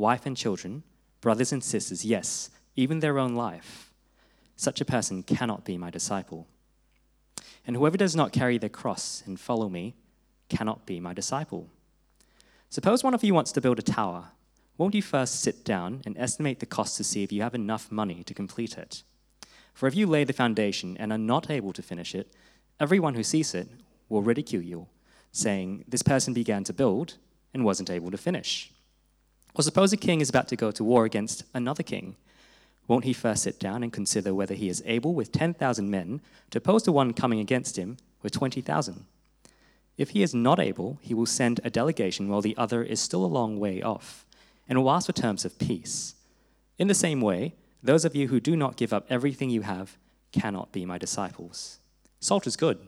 wife and children, brothers and sisters, yes, even their own life, such a person cannot be my disciple. And whoever does not carry their cross and follow me cannot be my disciple. Suppose one of you wants to build a tower. Won't you first sit down and estimate the cost to see if you have enough money to complete it? For if you lay the foundation and are not able to finish it, everyone who sees it will ridicule you, saying, This person began to build and wasn't able to finish. Or suppose a king is about to go to war against another king. Won't he first sit down and consider whether he is able with 10,000 men to oppose the one coming against him with 20,000? If he is not able, he will send a delegation while the other is still a long way off, and will ask for terms of peace. In the same way, those of you who do not give up everything you have cannot be my disciples. Salt is good,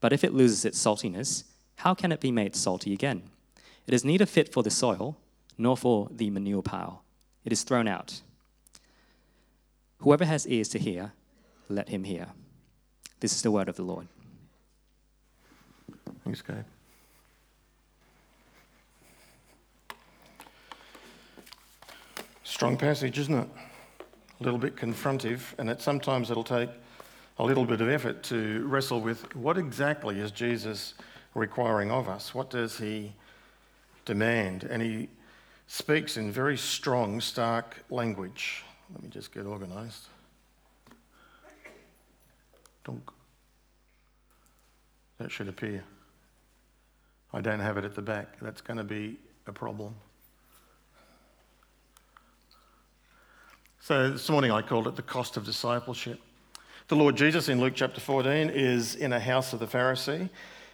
but if it loses its saltiness, how can it be made salty again? It is neither fit for the soil nor for the manure pile. It is thrown out. Whoever has ears to hear, let him hear. This is the word of the Lord. Thanks, Gabe. Strong passage, isn't it? A little bit confrontive, and it, sometimes it'll take a little bit of effort to wrestle with what exactly is Jesus requiring of us? What does he demand? And he speaks in very strong, stark language. Let me just get organised. That should appear. I don't have it at the back. That's going to be a problem. So this morning I called it the cost of discipleship. The Lord Jesus in Luke chapter 14 is in a house of the Pharisee,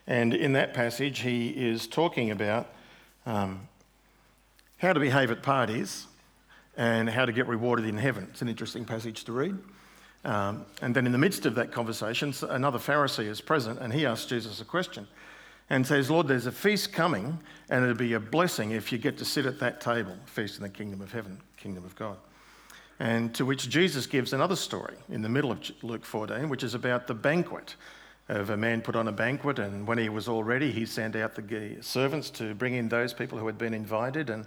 and in that passage he is talking about um, how to behave at parties and how to get rewarded in heaven. It's an interesting passage to read. Um, and then in the midst of that conversation, another Pharisee is present and he asks Jesus a question and says, Lord, there's a feast coming, and it'll be a blessing if you get to sit at that table, feast in the kingdom of heaven, kingdom of God. And to which Jesus gives another story in the middle of Luke 14, which is about the banquet of a man put on a banquet, and when he was all ready, he sent out the servants to bring in those people who had been invited. And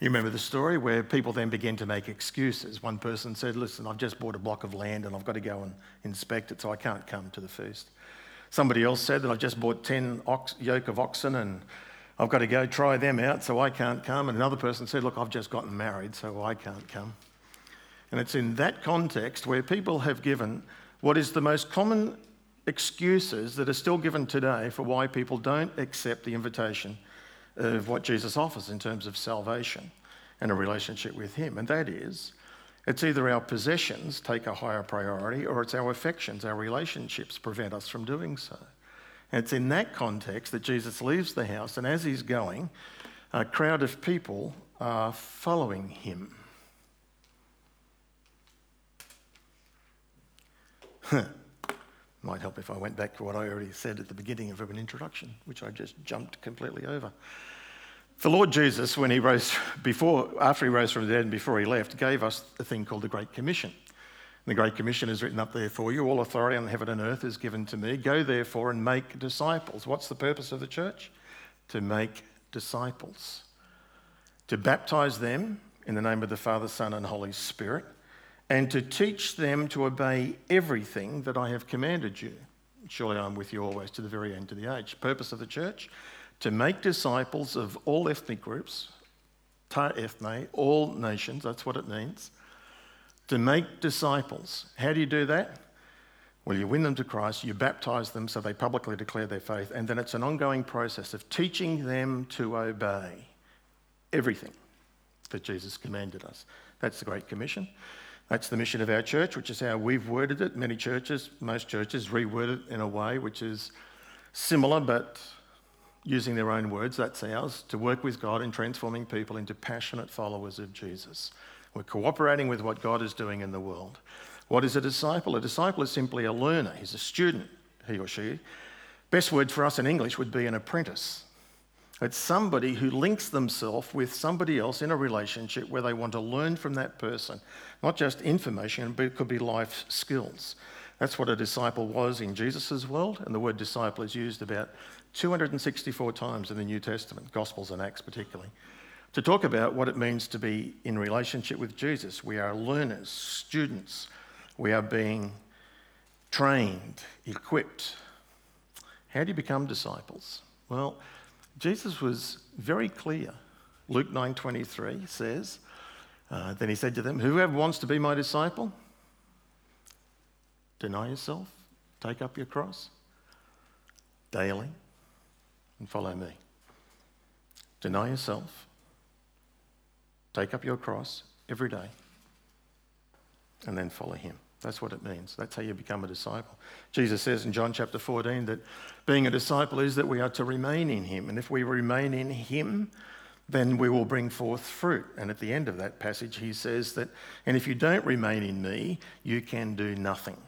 you remember the story where people then began to make excuses. One person said, Listen, I've just bought a block of land and I've got to go and inspect it, so I can't come to the feast. Somebody else said that I've just bought 10 ox, yoke of oxen and I've got to go try them out, so I can't come. And another person said, Look, I've just gotten married, so I can't come. And it's in that context where people have given what is the most common excuses that are still given today for why people don't accept the invitation of what Jesus offers in terms of salvation and a relationship with Him. And that is, it's either our possessions take a higher priority or it's our affections, our relationships prevent us from doing so. And it's in that context that Jesus leaves the house, and as he's going, a crowd of people are following him. Might help if I went back to what I already said at the beginning of an introduction, which I just jumped completely over. The Lord Jesus, when he rose before, after he rose from the dead and before he left, gave us a thing called the Great Commission. And the Great Commission is written up there for you. All authority on heaven and earth is given to me. Go therefore and make disciples. What's the purpose of the church? To make disciples. To baptize them in the name of the Father, Son, and Holy Spirit, and to teach them to obey everything that I have commanded you. Surely I'm with you always to the very end of the age. Purpose of the church? to make disciples of all ethnic groups, ta ethne, all nations, that's what it means. To make disciples. How do you do that? Well, you win them to Christ, you baptize them so they publicly declare their faith, and then it's an ongoing process of teaching them to obey everything that Jesus commanded us. That's the Great Commission. That's the mission of our church, which is how we've worded it. Many churches, most churches, reword it in a way which is similar but using their own words, that's ours, to work with God in transforming people into passionate followers of Jesus. We're cooperating with what God is doing in the world. What is a disciple? A disciple is simply a learner, he's a student, he or she. Best word for us in English would be an apprentice. It's somebody who links themselves with somebody else in a relationship where they want to learn from that person, not just information, but it could be life skills. That's what a disciple was in Jesus' world, and the word disciple is used about 264 times in the New Testament, Gospels and Acts particularly. to talk about what it means to be in relationship with Jesus. We are learners, students. We are being trained, equipped. How do you become disciples? Well, Jesus was very clear. Luke 9:23 says, uh, then he said to them, Whoever wants to be my disciple, deny yourself, take up your cross daily, and follow me. Deny yourself, take up your cross every day, and then follow him. That's what it means. That's how you become a disciple. Jesus says in John chapter 14 that being a disciple is that we are to remain in him. And if we remain in him, then we will bring forth fruit. And at the end of that passage, he says that, and if you don't remain in me, you can do nothing.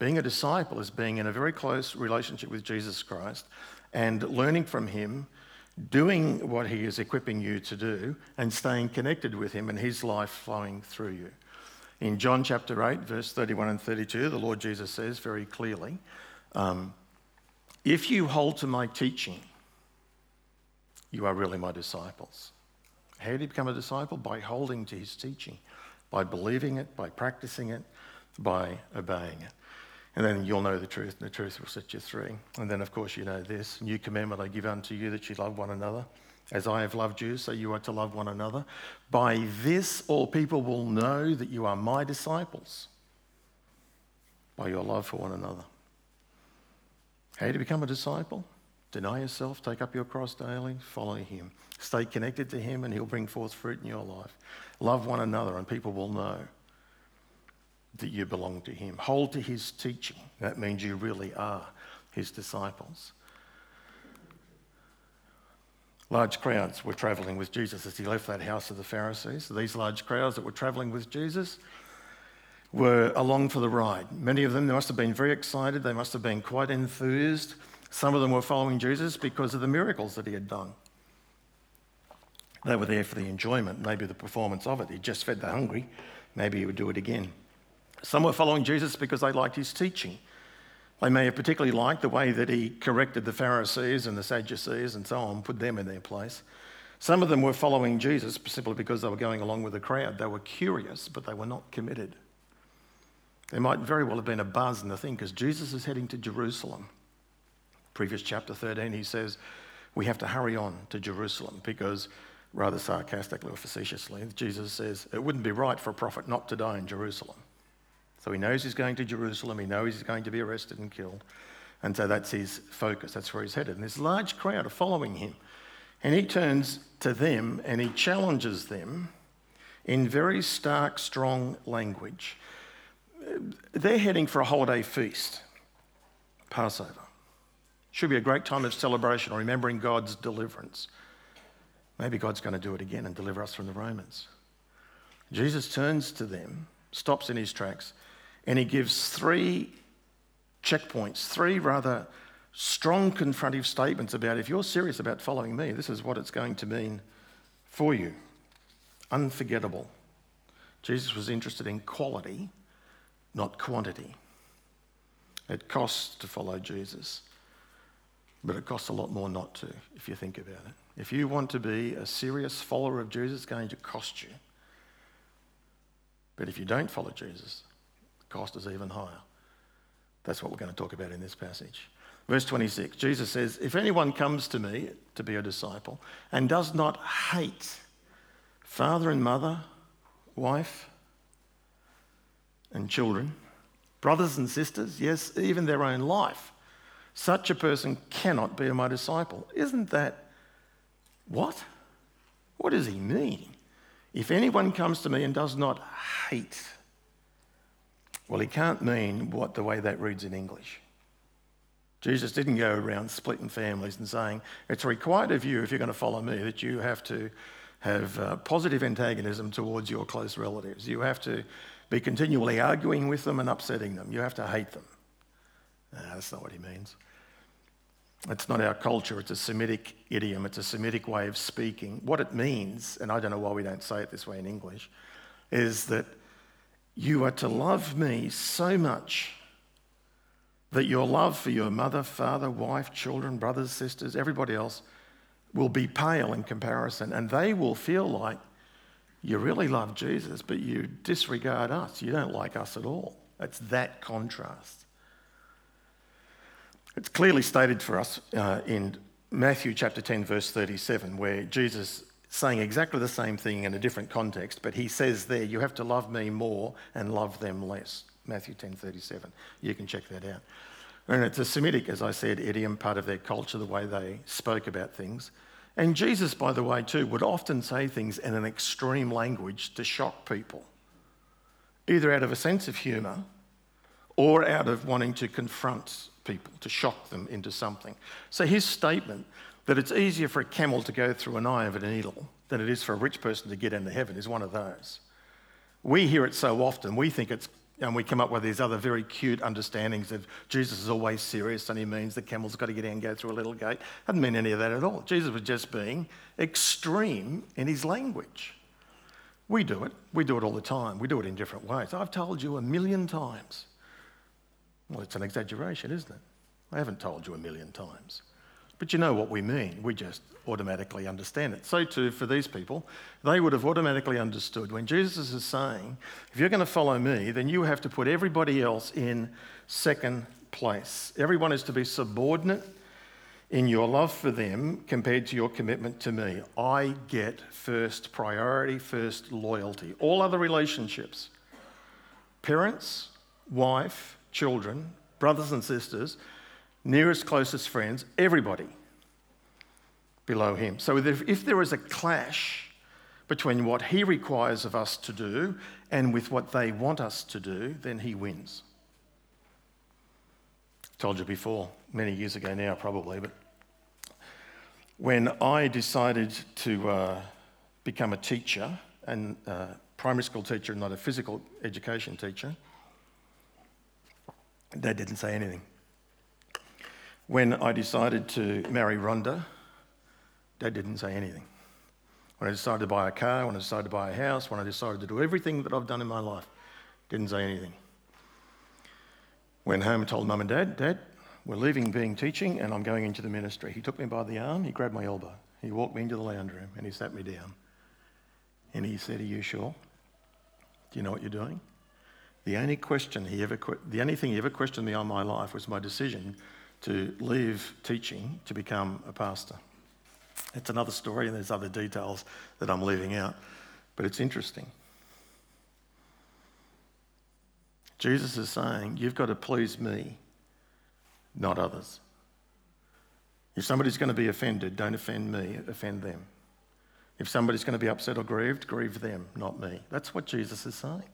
Being a disciple is being in a very close relationship with Jesus Christ and learning from him, doing what he is equipping you to do, and staying connected with him and his life flowing through you. In John chapter 8, verse 31 and 32, the Lord Jesus says very clearly, um, If you hold to my teaching, you are really my disciples. How do you become a disciple? By holding to his teaching, by believing it, by practicing it, by obeying it. And then you'll know the truth, and the truth will set you free. And then, of course, you know this New commandment I give unto you that you love one another. As I have loved you, so you are to love one another. By this, all people will know that you are my disciples, by your love for one another. How you become a disciple? Deny yourself, take up your cross daily, follow him. Stay connected to him, and he'll bring forth fruit in your life. Love one another, and people will know that you belong to him. Hold to his teaching. That means you really are his disciples. Large crowds were travelling with Jesus as he left that house of the Pharisees. These large crowds that were travelling with Jesus were along for the ride. Many of them must have been very excited, they must have been quite enthused. Some of them were following Jesus because of the miracles that he had done. They were there for the enjoyment, maybe the performance of it. He just fed the hungry, maybe he would do it again. Some were following Jesus because they liked his teaching. They may have particularly liked the way that he corrected the Pharisees and the Sadducees and so on, put them in their place. Some of them were following Jesus simply because they were going along with the crowd. They were curious, but they were not committed. There might very well have been a buzz in the thing because Jesus is heading to Jerusalem previous chapter 13, he says, we have to hurry on to Jerusalem because, rather sarcastically or facetiously, Jesus says, it wouldn't be right for a prophet not to die in Jerusalem. So he knows he's going to Jerusalem, he knows he's going to be arrested and killed. And so that's his focus, that's where he's headed. And this large crowd are following him. And he turns to them and he challenges them in very stark, strong language. They're heading for a holiday feast, Passover. Should be a great time of celebration, remembering God's deliverance. Maybe God's going to do it again and deliver us from the Romans. Jesus turns to them, stops in his tracks, and he gives three checkpoints, three rather strong confrontive statements about if you're serious about following me, this is what it's going to mean for you. Unforgettable. Jesus was interested in quality, not quantity. It costs to follow Jesus. But it costs a lot more not to, if you think about it. If you want to be a serious follower of Jesus, it's going to cost you. But if you don't follow Jesus, cost is even higher. That's what we're going to talk about in this passage. Verse 26, Jesus says, If anyone comes to me to be a disciple and does not hate father and mother, wife and children, brothers and sisters, yes, even their own life, such a person cannot be my disciple. Isn't that what? What does he mean? If anyone comes to me and does not hate, well, he can't mean what the way that reads in English. Jesus didn't go around splitting families and saying, it's required of you, if you're going to follow me, that you have to have uh, positive antagonism towards your close relatives. You have to be continually arguing with them and upsetting them. You have to hate them. No, that's not what he means. It's not our culture, it's a Semitic idiom, it's a Semitic way of speaking. What it means, and I don't know why we don't say it this way in English, is that you are to love me so much that your love for your mother, father, wife, children, brothers, sisters, everybody else will be pale in comparison, and they will feel like you really love Jesus, but you disregard us. You don't like us at all. It's that contrast. It's clearly stated for us uh, in Matthew chapter 10, verse 37, where Jesus saying exactly the same thing in a different context, but he says there, you have to love me more and love them less. Matthew 10, 37. You can check that out. And it's a Semitic, as I said, idiom, part of their culture, the way they spoke about things. And Jesus, by the way, too, would often say things in an extreme language to shock people, either out of a sense of humour or out of wanting to confront people, to shock them into something. So his statement that it's easier for a camel to go through an eye of a needle than it is for a rich person to get into heaven is one of those. We hear it so often, we think it's and we come up with these other very cute understandings of Jesus is always serious and he means the camel's got to get in and go through a little gate. Doesn't mean any of that at all. Jesus was just being extreme in his language. We do it. We do it all the time. We do it in different ways. I've told you a million times. Well, it's an exaggeration, isn't it? I haven't told you a million times. But you know what we mean. We just automatically understand it. So, too, for these people, they would have automatically understood when Jesus is saying, if you're going to follow me, then you have to put everybody else in second place. Everyone is to be subordinate in your love for them compared to your commitment to me. I get first priority, first loyalty. All other relationships, parents, wife, children, brothers and sisters, nearest, closest friends, everybody below him. So if there is a clash between what he requires of us to do and with what they want us to do, then he wins. Told you before, many years ago now, probably, but when I decided to uh, become a teacher, and uh, primary school teacher, not a physical education teacher, Dad didn't say anything when I decided to marry Rhonda, Dad didn't say anything. When I decided to buy a car, when I decided to buy a house, when I decided to do everything that I've done in my life, didn't say anything. Went home and told mum and dad, Dad, we're leaving being teaching and I'm going into the ministry. He took me by the arm, he grabbed my elbow, he walked me into the lounge room and he sat me down. And he said, Are you sure? Do you know what you're doing? The only question he ever, the only thing he ever questioned me on my life was my decision to leave teaching to become a pastor. It's another story, and there's other details that I'm leaving out, but it's interesting. Jesus is saying, You've got to please me, not others. If somebody's going to be offended, don't offend me, offend them. If somebody's going to be upset or grieved, grieve them, not me. That's what Jesus is saying.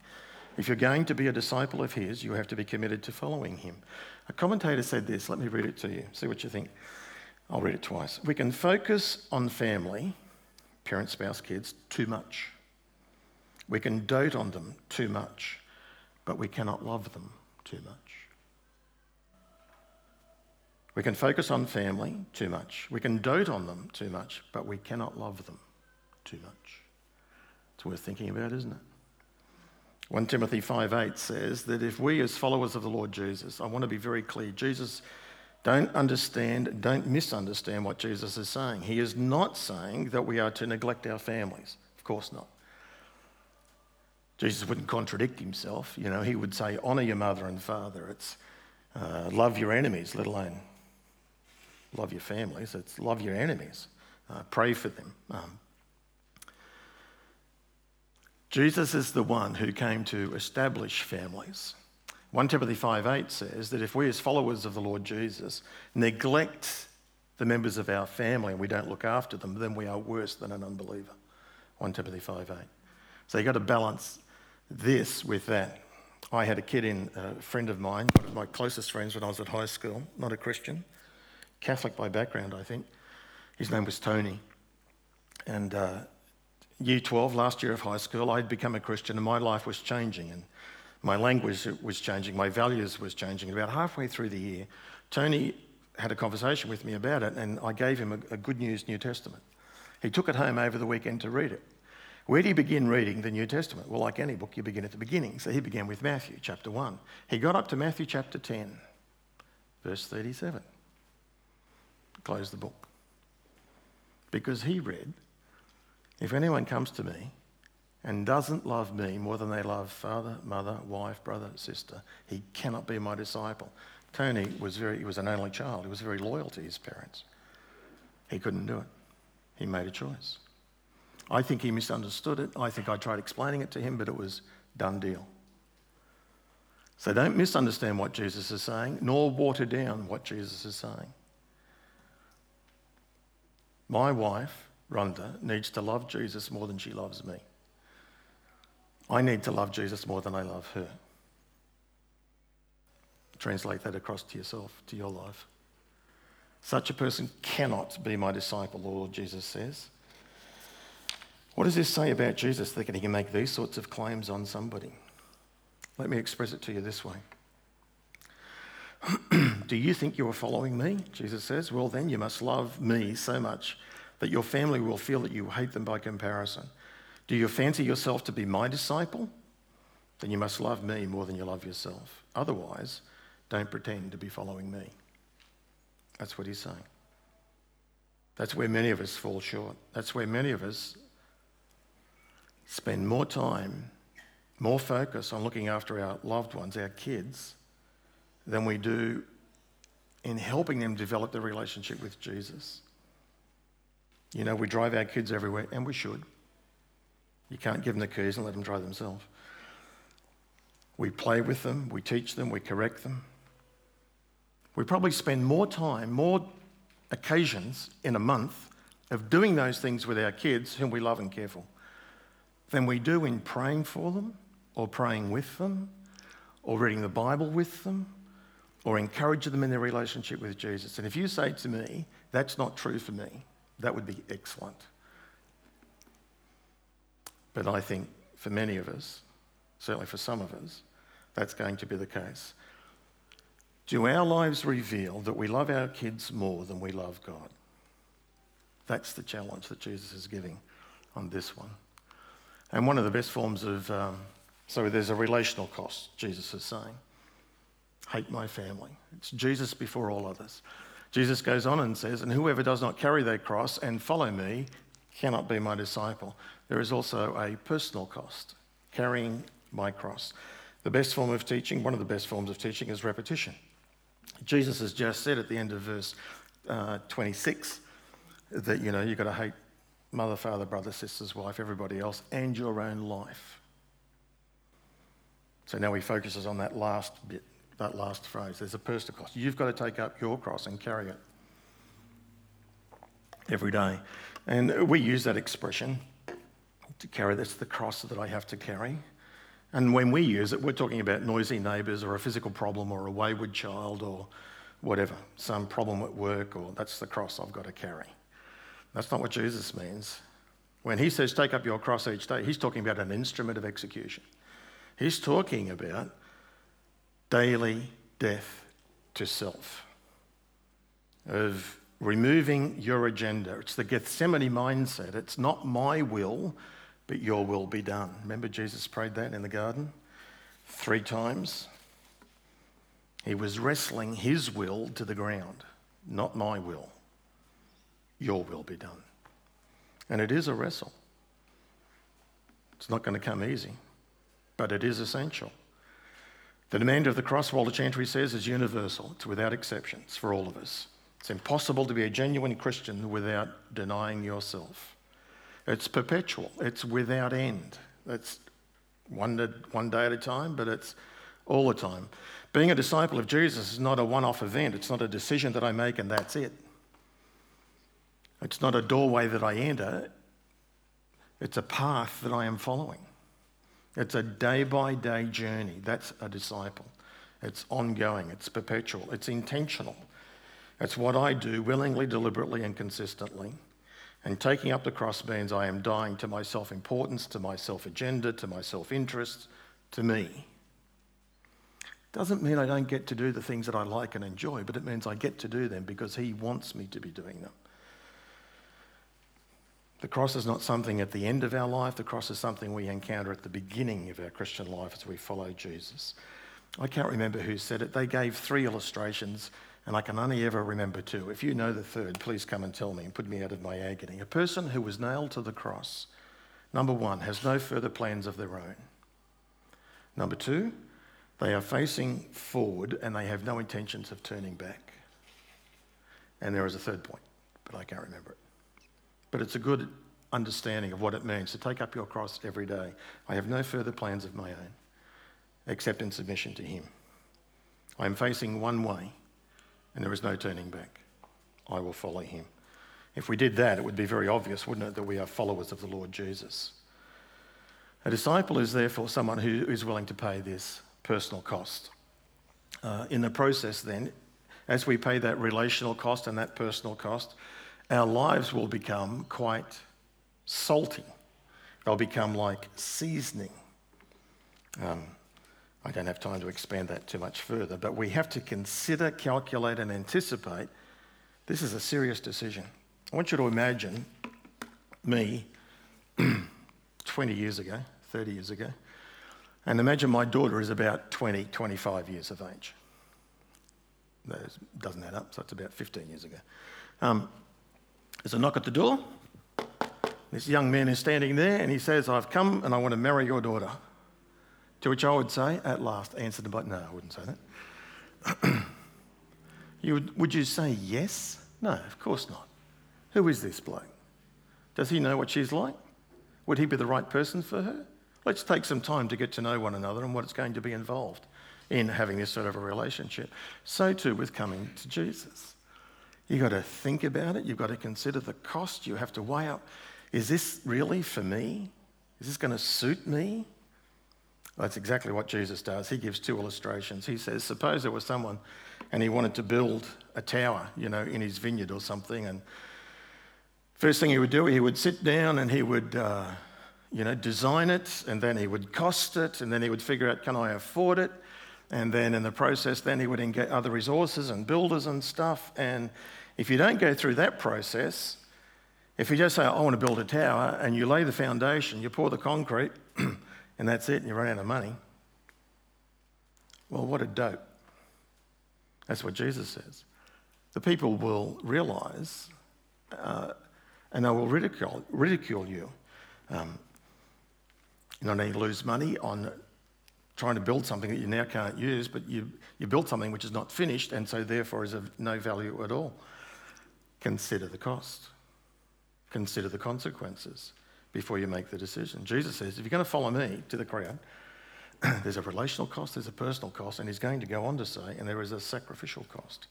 If you're going to be a disciple of his, you have to be committed to following him. A commentator said this, let me read it to you, see what you think. I'll read it twice. We can focus on family, parent, spouse, kids, too much. We can dote on them too much, but we cannot love them too much. We can focus on family too much. We can dote on them too much, but we cannot love them too much. It's worth thinking about, isn't it? 1 Timothy 5:8 says that if we as followers of the Lord Jesus, I want to be very clear, Jesus don't understand, don't misunderstand what Jesus is saying. He is not saying that we are to neglect our families. Of course not. Jesus wouldn't contradict himself. You know, he would say, honor your mother and father. It's uh, love your enemies, let alone love your families. It's love your enemies. Uh, pray for them. Um, Jesus is the one who came to establish families. 1 Timothy 5:8 says that if we as followers of the Lord Jesus neglect the members of our family and we don't look after them, then we are worse than an unbeliever. 1 Timothy 5:8. So you've got to balance this with that. I had a kid in, a friend of mine, one of my closest friends when I was at high school, not a Christian, Catholic by background, I think. His name was Tony. And uh, year 12, last year of high school, I'd become a Christian and my life was changing and my language was changing, my values was changing. About halfway through the year, Tony had a conversation with me about it and I gave him a, a Good News New Testament. He took it home over the weekend to read it. Where do you begin reading the New Testament? Well, like any book, you begin at the beginning. So he began with Matthew chapter 1. He got up to Matthew chapter 10, verse 37. Closed the book. because he read, If anyone comes to me and doesn't love me more than they love father, mother, wife, brother, sister, he cannot be my disciple. Tony was very, he was an only child. He was very loyal to his parents. He couldn't do it. He made a choice. I think he misunderstood it. I think I tried explaining it to him, but it was done deal. So don't misunderstand what Jesus is saying, nor water down what Jesus is saying. My wife, Rhonda, needs to love Jesus more than she loves me. I need to love Jesus more than I love her. Translate that across to yourself, to your life. Such a person cannot be my disciple, Lord Jesus says. What does this say about Jesus that he can make these sorts of claims on somebody? Let me express it to you this way. Do you think you are following me? Jesus says. Well, then you must love me so much that your family will feel that you hate them by comparison. Do you fancy yourself to be my disciple? Then you must love me more than you love yourself. Otherwise, don't pretend to be following me. That's what he's saying. That's where many of us fall short. That's where many of us spend more time, more focus on looking after our loved ones, our kids, than we do in helping them develop the relationship with Jesus. You know, we drive our kids everywhere, and we should. You can't give them the keys and let them drive themselves. We play with them, we teach them, we correct them. We probably spend more time, more occasions in a month of doing those things with our kids whom we love and care for than we do in praying for them or praying with them or reading the Bible with them or encouraging them in their relationship with Jesus. And if you say to me, that's not true for me, that would be excellent. But I think for many of us, certainly for some of us, that's going to be the case. Do our lives reveal that we love our kids more than we love God? That's the challenge that Jesus is giving on this one. And one of the best forms of, um, so there's a relational cost, Jesus is saying. Hate my family. It's Jesus before all others. Jesus goes on and says, And whoever does not carry their cross and follow me cannot be my disciple. There is also a personal cost, carrying my cross. The best form of teaching, one of the best forms of teaching, is repetition. Jesus has just said at the end of verse uh, 26 that, you know, you've got to hate mother, father, brother, sisters, wife, everybody else, and your own life. So now he focuses on that last bit, that last phrase. There's a personal cost. You've got to take up your cross and carry it every day. And we use that expression to carry. That's the cross that I have to carry. And when we use it, we're talking about noisy neighbours or a physical problem or a wayward child or whatever, some problem at work, or that's the cross I've got to carry. That's not what Jesus means. When he says take up your cross each day, he's talking about an instrument of execution. He's talking about daily death to self, of removing your agenda. It's the Gethsemane mindset. It's not my will, but your will be done. Remember, Jesus prayed that in the garden three times? He was wrestling his will to the ground, not my will. Your will be done. And it is a wrestle. It's not going to come easy, but it is essential. The demand of the cross, Walter Chantry says, is universal. It's without exceptions for all of us. It's impossible to be a genuine Christian without denying yourself. It's perpetual, it's without end. It's one day, one day at a time, but it's all the time. Being a disciple of Jesus is not a one off event, it's not a decision that I make and that's it. It's not a doorway that I enter, it's a path that I am following. It's a day by day journey. That's a disciple. It's ongoing, it's perpetual, it's intentional. It's what I do willingly, deliberately, and consistently. And taking up the cross means I am dying to my self importance, to my self agenda, to my self interest, to me. Doesn't mean I don't get to do the things that I like and enjoy, but it means I get to do them because He wants me to be doing them. The cross is not something at the end of our life, the cross is something we encounter at the beginning of our Christian life as we follow Jesus. I can't remember who said it. They gave three illustrations and I can only ever remember two. If you know the third, please come and tell me and put me out of my agony. A person who was nailed to the cross, number one, has no further plans of their own. Number two, they are facing forward and they have no intentions of turning back. And there is a third point, but I can't remember it. But it's a good understanding of what it means to take up your cross every day. I have no further plans of my own except in submission to Him. I am facing one way and there is no turning back. I will follow Him. If we did that, it would be very obvious, wouldn't it, that we are followers of the Lord Jesus. A disciple is therefore someone who is willing to pay this personal cost. Uh, in the process, then, as we pay that relational cost and that personal cost, our lives will become quite salty. They'll become like seasoning. Um, I don't have time to expand that too much further, but we have to consider, calculate, and anticipate this is a serious decision. I want you to imagine me 20 years ago, 30 years ago, and imagine my daughter is about 20, 25 years of age. That doesn't add up, so it's about 15 years ago. Um, there's a knock at the door. This young man is standing there and he says, I've come and I want to marry your daughter. To which I would say, at last, answer the but no, I wouldn't say that. you would, would you say yes? No, of course not. Who is this bloke? Does he know what she's like? Would he be the right person for her? Let's take some time to get to know one another and what it's going to be involved in having this sort of a relationship. So too with coming to Jesus. You've got to think about it. You've got to consider the cost. You have to weigh up is this really for me? Is this going to suit me? That's exactly what Jesus does. He gives two illustrations. He says, Suppose there was someone and he wanted to build a tower, you know, in his vineyard or something. And first thing he would do, he would sit down and he would, uh, you know, design it and then he would cost it and then he would figure out, can I afford it? And then in the process, then he would get other resources and builders and stuff. And if you don't go through that process, if you just say, I want to build a tower, and you lay the foundation, you pour the concrete, and that's it, and you run out of money, well, what a dope. That's what Jesus says. The people will realize uh, and they will ridicule, ridicule you. Um, you not only lose money on trying to build something that you now can't use, but you, you built something which is not finished and so therefore is of no value at all. Consider the cost. Consider the consequences before you make the decision. Jesus says, if you're going to follow me to the crowd, there's a relational cost, there's a personal cost, and he's going to go on to say, and there is a sacrificial cost.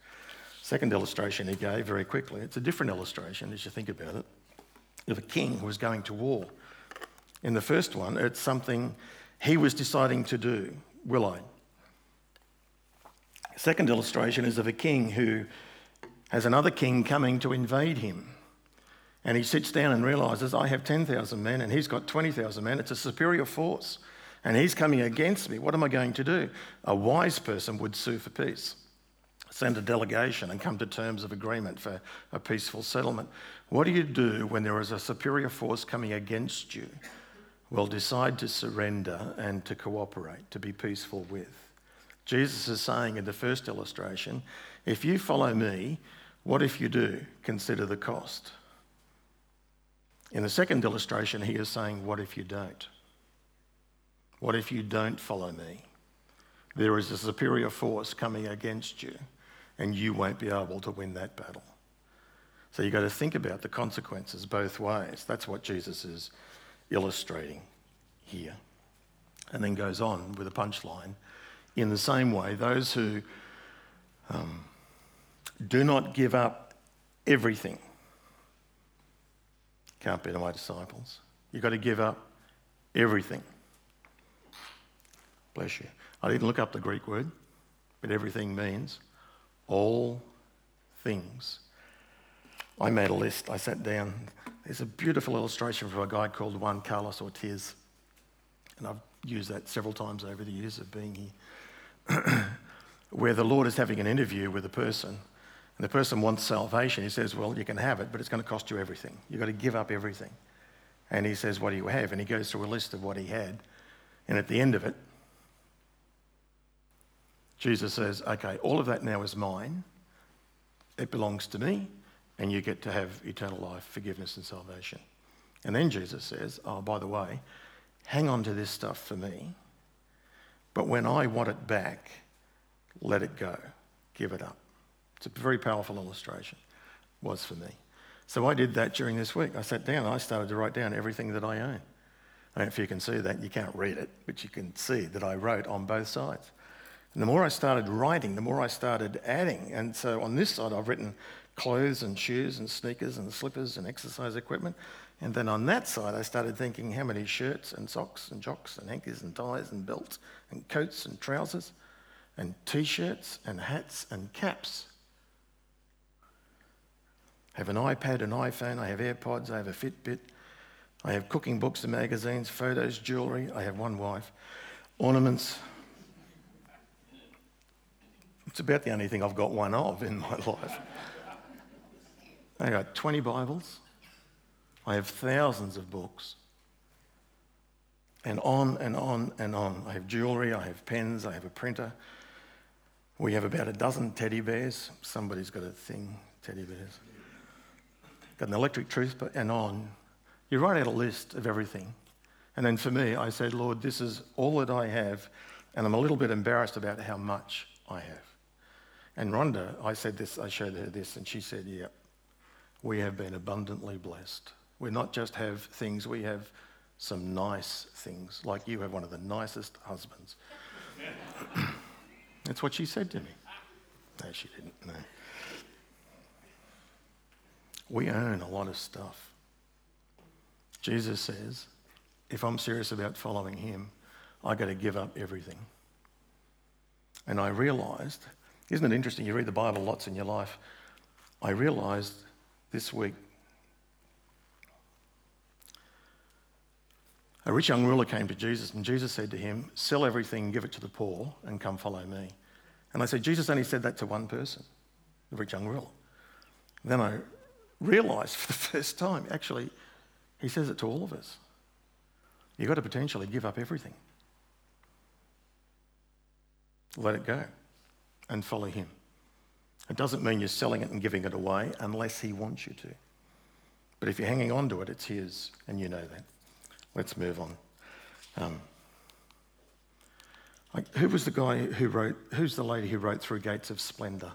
Second illustration he gave very quickly, it's a different illustration as you think about it, of a king who was going to war. In the first one, it's something he was deciding to do, will I? Second illustration is of a king who has another king coming to invade him. And he sits down and realizes, I have 10,000 men and he's got 20,000 men. It's a superior force. And he's coming against me. What am I going to do? A wise person would sue for peace, send a delegation and come to terms of agreement for a peaceful settlement. What do you do when there is a superior force coming against you? will decide to surrender and to cooperate, to be peaceful with. Jesus is saying in the first illustration if you follow me, what if you do? Consider the cost. In the second illustration, he is saying, What if you don't? What if you don't follow me? There is a superior force coming against you, and you won't be able to win that battle. So you've got to think about the consequences both ways. That's what Jesus is illustrating here. And then goes on with a punchline. In the same way, those who um, do not give up everything can't be my disciples. You've got to give up everything. Bless you. I didn't look up the Greek word, but everything means all things. I made a list. I sat down. There's a beautiful illustration from a guy called Juan Carlos Ortiz. And I've used that several times over the years of being here. Where the Lord is having an interview with a person, and the person wants salvation. He says, Well, you can have it, but it's going to cost you everything. You've got to give up everything. And he says, What do you have? And he goes through a list of what he had. And at the end of it, Jesus says, Okay, all of that now is mine, it belongs to me, and you get to have eternal life, forgiveness, and salvation. And then Jesus says, Oh, by the way, hang on to this stuff for me, but when I want it back, let it go, give it up. It's a very powerful illustration, was for me. So I did that during this week. I sat down I started to write down everything that I own. I don't know if you can see that, you can't read it, but you can see that I wrote on both sides. And the more I started writing, the more I started adding. And so on this side, I've written clothes and shoes and sneakers and slippers and exercise equipment. And then on that side, I started thinking how many shirts and socks and jocks and hankies and ties and belts and coats and trousers and t shirts and hats and caps. I have an iPad, an iPhone, I have AirPods, I have a Fitbit, I have cooking books and magazines, photos, jewellery, I have one wife, ornaments. It's about the only thing I've got one of in my life. I got 20 Bibles. I have thousands of books. And on and on and on. I have jewellery, I have pens, I have a printer. We have about a dozen teddy bears. Somebody's got a thing, teddy bears. Got an electric toothpick, and on. You write out a list of everything. And then for me, I said, Lord, this is all that I have, and I'm a little bit embarrassed about how much I have. And Rhonda, I said this, I showed her this, and she said, Yeah, we have been abundantly blessed. We not just have things, we have some nice things. Like you have one of the nicest husbands. That's what she said to me. No, she didn't. No. We own a lot of stuff. Jesus says, if I'm serious about following him, I've got to give up everything. And I realized, isn't it interesting? You read the Bible lots in your life. I realized this week a rich young ruler came to Jesus, and Jesus said to him, Sell everything, give it to the poor, and come follow me. And I said, Jesus only said that to one person, the rich young ruler. Then I realised for the first time, actually, he says it to all of us. You've got to potentially give up everything. Let it go and follow him. It doesn't mean you're selling it and giving it away unless he wants you to. But if you're hanging on to it, it's his, and you know that. Let's move on. Um, who was the guy who wrote, who's the lady who wrote Through Gates of Splendour?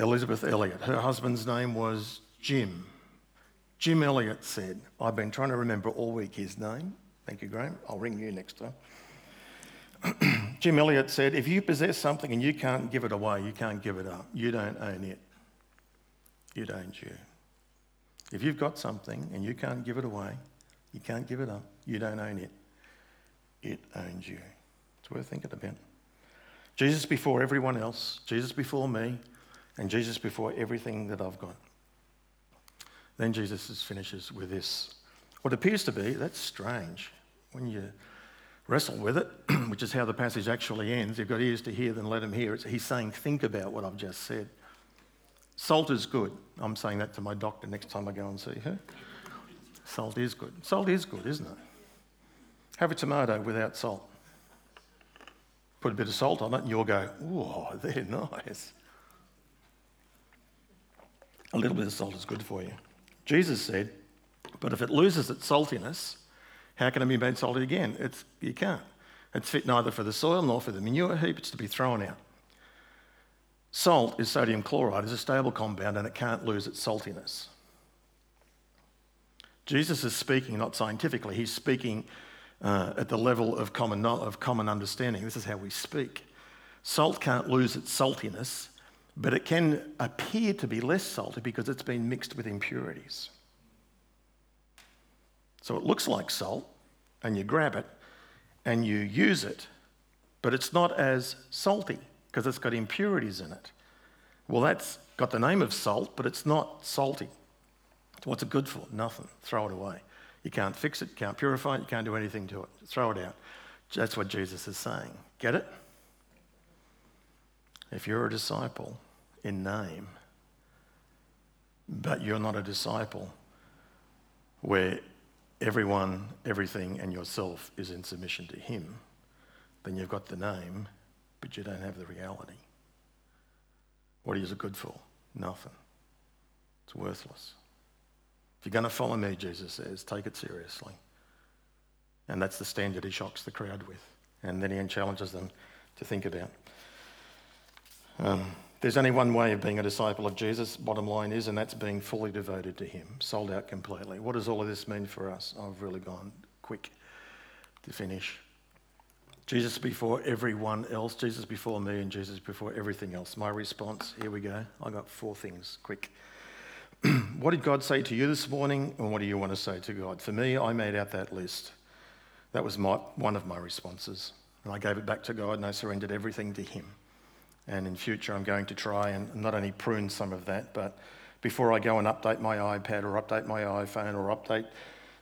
Elisabeth Elliot. Her husband's name was Jim. Jim Elliot said, I've been trying to remember all week his name. Thank you, Graham. I'll ring you next time. Jim Elliot said, If you possess something and you can't give it away, you can't give it up. You don't own it. It owns you. If you've got something and you can't give it away, you can't give it up, you don't own it. It owns you. It's worth thinking about. Jesus before everyone else, Jesus before me, and Jesus before everything that I've got. Then Jesus finishes with this. What appears to be, that's strange. When you wrestle with it, which is how the passage actually ends, you've got ears to hear, then let him hear. It's, he's saying, think about what I've just said. Salt is good. I'm saying that to my doctor next time I go and see her. Salt is good. Salt is good, isn't it? Have a tomato without salt. Put a bit of salt on it, and you'll go, "Whoa, they're nice." A little bit of salt is good for you. Jesus said, "But if it loses its saltiness, how can it be made salty again? It's, you can't. It's fit neither for the soil nor for the manure heap. It's to be thrown out." Salt is sodium chloride, is a stable compound and it can't lose its saltiness. Jesus is speaking not scientifically, he's speaking uh, at the level of common, of common understanding. This is how we speak. Salt can't lose its saltiness, but it can appear to be less salty because it's been mixed with impurities. So it looks like salt, and you grab it and you use it, but it's not as salty because it's got impurities in it. Well, that's got the name of salt, but it's not salty. What's it good for? Nothing. Throw it away. You can't fix it, you can't purify it, you can't do anything to it. Throw it out. That's what Jesus is saying. Get it? If you're a disciple in name, but you're not a disciple where everyone, everything, and yourself is in submission to Him, then you've got the name but you don't have the reality. What is it good for? Nothing. It's worthless. If you're going to follow me, Jesus says, take it seriously. And that's the standard he shocks the crowd with. And then he challenges them to think about. Um, there's only one way of being a disciple of Jesus, bottom line is, and that's being fully devoted to him, sold out completely. What does all of this mean for us? I've really gone quick to finish. Jesus before everyone else, Jesus before me, and Jesus before everything else. My response, here we go. I got four things, quick. what did God say to you this morning, and what do you want to say to God? For me, I made out that list. That was my, one of my responses. And I gave it back to God and I surrendered everything to Him. And in future, I'm going to try and not only prune some of that, but before I go and update my iPad or update my iPhone or update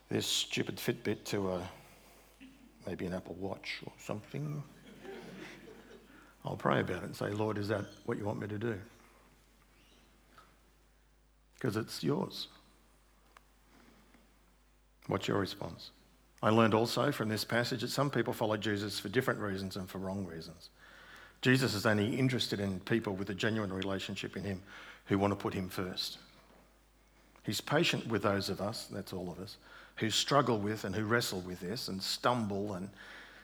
this stupid Fitbit to a maybe an Apple Watch or something, I'll pray about it and say, Lord, is that what you want me to do? Because it's yours. What's your response? I learned also from this passage that some people follow Jesus for different reasons and for wrong reasons. Jesus is only interested in people with a genuine relationship in him who want to put him first. He's patient with those of us, that's all of us, who struggle with and who wrestle with this and stumble and,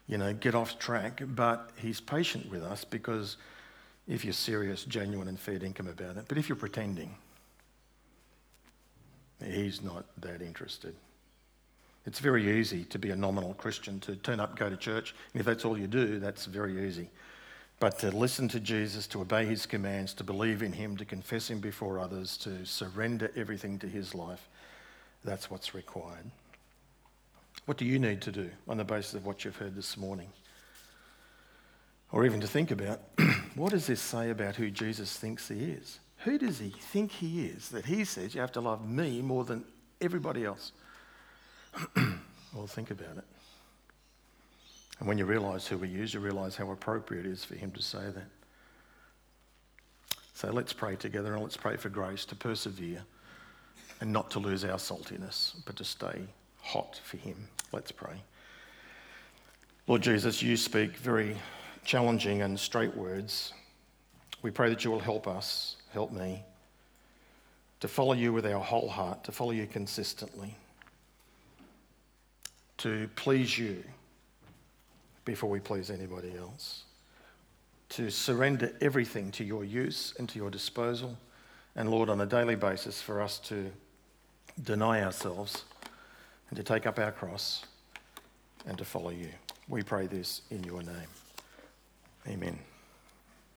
you know, get off track. But he's patient with us because if you're serious, genuine, and fair income about it, but if you're pretending, he's not that interested. It's very easy to be a nominal Christian, to turn up, go to church, and if that's all you do, that's very easy. But to listen to Jesus, to obey his commands, to believe in him, to confess him before others, to surrender everything to his life, that's what's required. What do you need to do on the basis of what you've heard this morning? Or even to think about what does this say about who Jesus thinks he is? Who does he think he is that he says you have to love me more than everybody else? well, think about it. And when you realise who he is, you realise how appropriate it is for him to say that. So let's pray together and let's pray for grace to persevere and not to lose our saltiness, but to stay hot for him. Let's pray. Lord Jesus, you speak very challenging and straight words. We pray that you will help us, help me, to follow you with our whole heart, to follow you consistently to please you before we please anybody else, to surrender everything to your use and to your disposal, and Lord, on a daily basis, for us to deny ourselves and to take up our cross and to follow you. We pray this in your name. Amen.